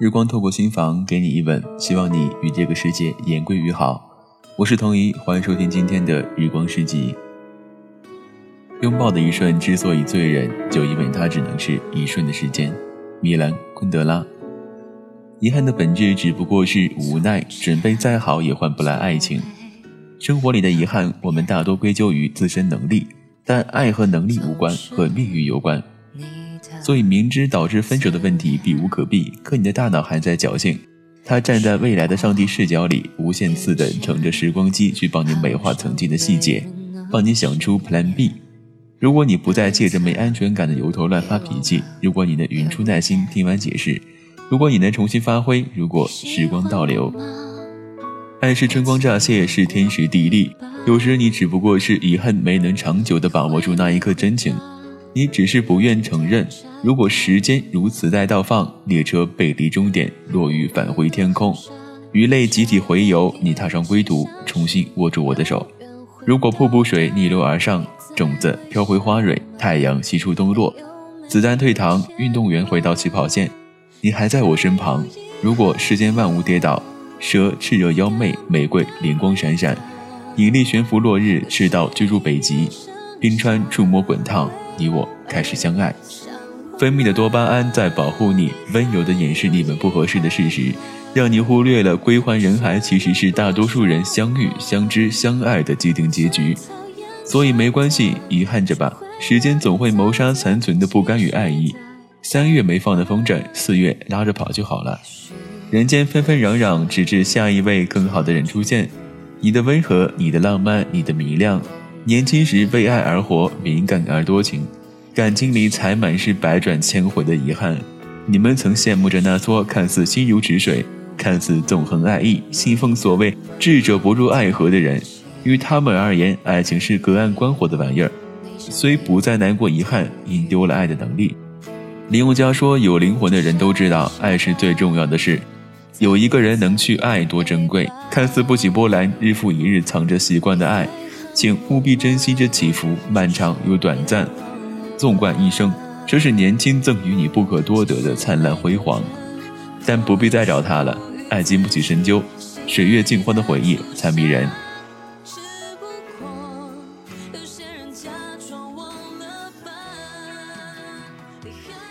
日光透过心房给你一吻，希望你与这个世界言归于好。我是童怡，欢迎收听今天的日光诗集。拥抱的一瞬之所以醉人，就因为它只能是一瞬的时间。米兰昆德拉。遗憾的本质只不过是无奈，准备再好也换不来爱情。生活里的遗憾，我们大多归咎于自身能力，但爱和能力无关，和命运有关。所以，明知导致分手的问题避无可避，可你的大脑还在侥幸。他站在未来的上帝视角里，无限次的乘着时光机去帮你美化曾经的细节，帮你想出 Plan B。如果你不再借着没安全感的由头乱发脾气，如果你能匀出耐心听完解释，如果你能重新发挥，如果时光倒流，爱是春光乍泄，是天时地利。有时你只不过是遗憾没能长久的把握住那一刻真情。你只是不愿承认，如果时间如此在倒放，列车背离终点，落雨返回天空，鱼类集体回游，你踏上归途，重新握住我的手。如果瀑布水逆流而上，种子飘回花蕊，太阳西出东落，子弹退堂，运动员回到起跑线，你还在我身旁。如果世间万物跌倒，蛇炽热妖媚，玫瑰灵光闪闪，引力悬浮落日，赤道居住北极，冰川触摸滚烫。你我开始相爱，分泌的多巴胺在保护你，温柔地掩饰你们不合适的事实，让你忽略了归还人海其实是大多数人相遇、相知、相爱的既定结局。所以没关系，遗憾着吧，时间总会谋杀残存的不甘与爱意。三月没放的风筝，四月拉着跑就好了。人间纷纷攘攘，直至下一位更好的人出现。你的温和，你的浪漫，你的明亮。年轻时为爱而活，敏感而多情，感情里才满是百转千回的遗憾。你们曾羡慕着那撮看似心如止水、看似纵横爱意、信奉所谓智者不入爱河的人，于他们而言，爱情是隔岸观火的玩意儿。虽不再难过遗憾，因丢了爱的能力。林宥嘉说：“有灵魂的人都知道，爱是最重要的事。有一个人能去爱，多珍贵。看似不起波澜，日复一日藏着习惯的爱。”请务必珍惜这起伏漫长又短暂纵贯一生这是年轻赠予你不可多得的灿烂辉煌。但不必再找他了爱经不起深究水月镜花的回忆才迷人。只不过有些人假装忘了吧你还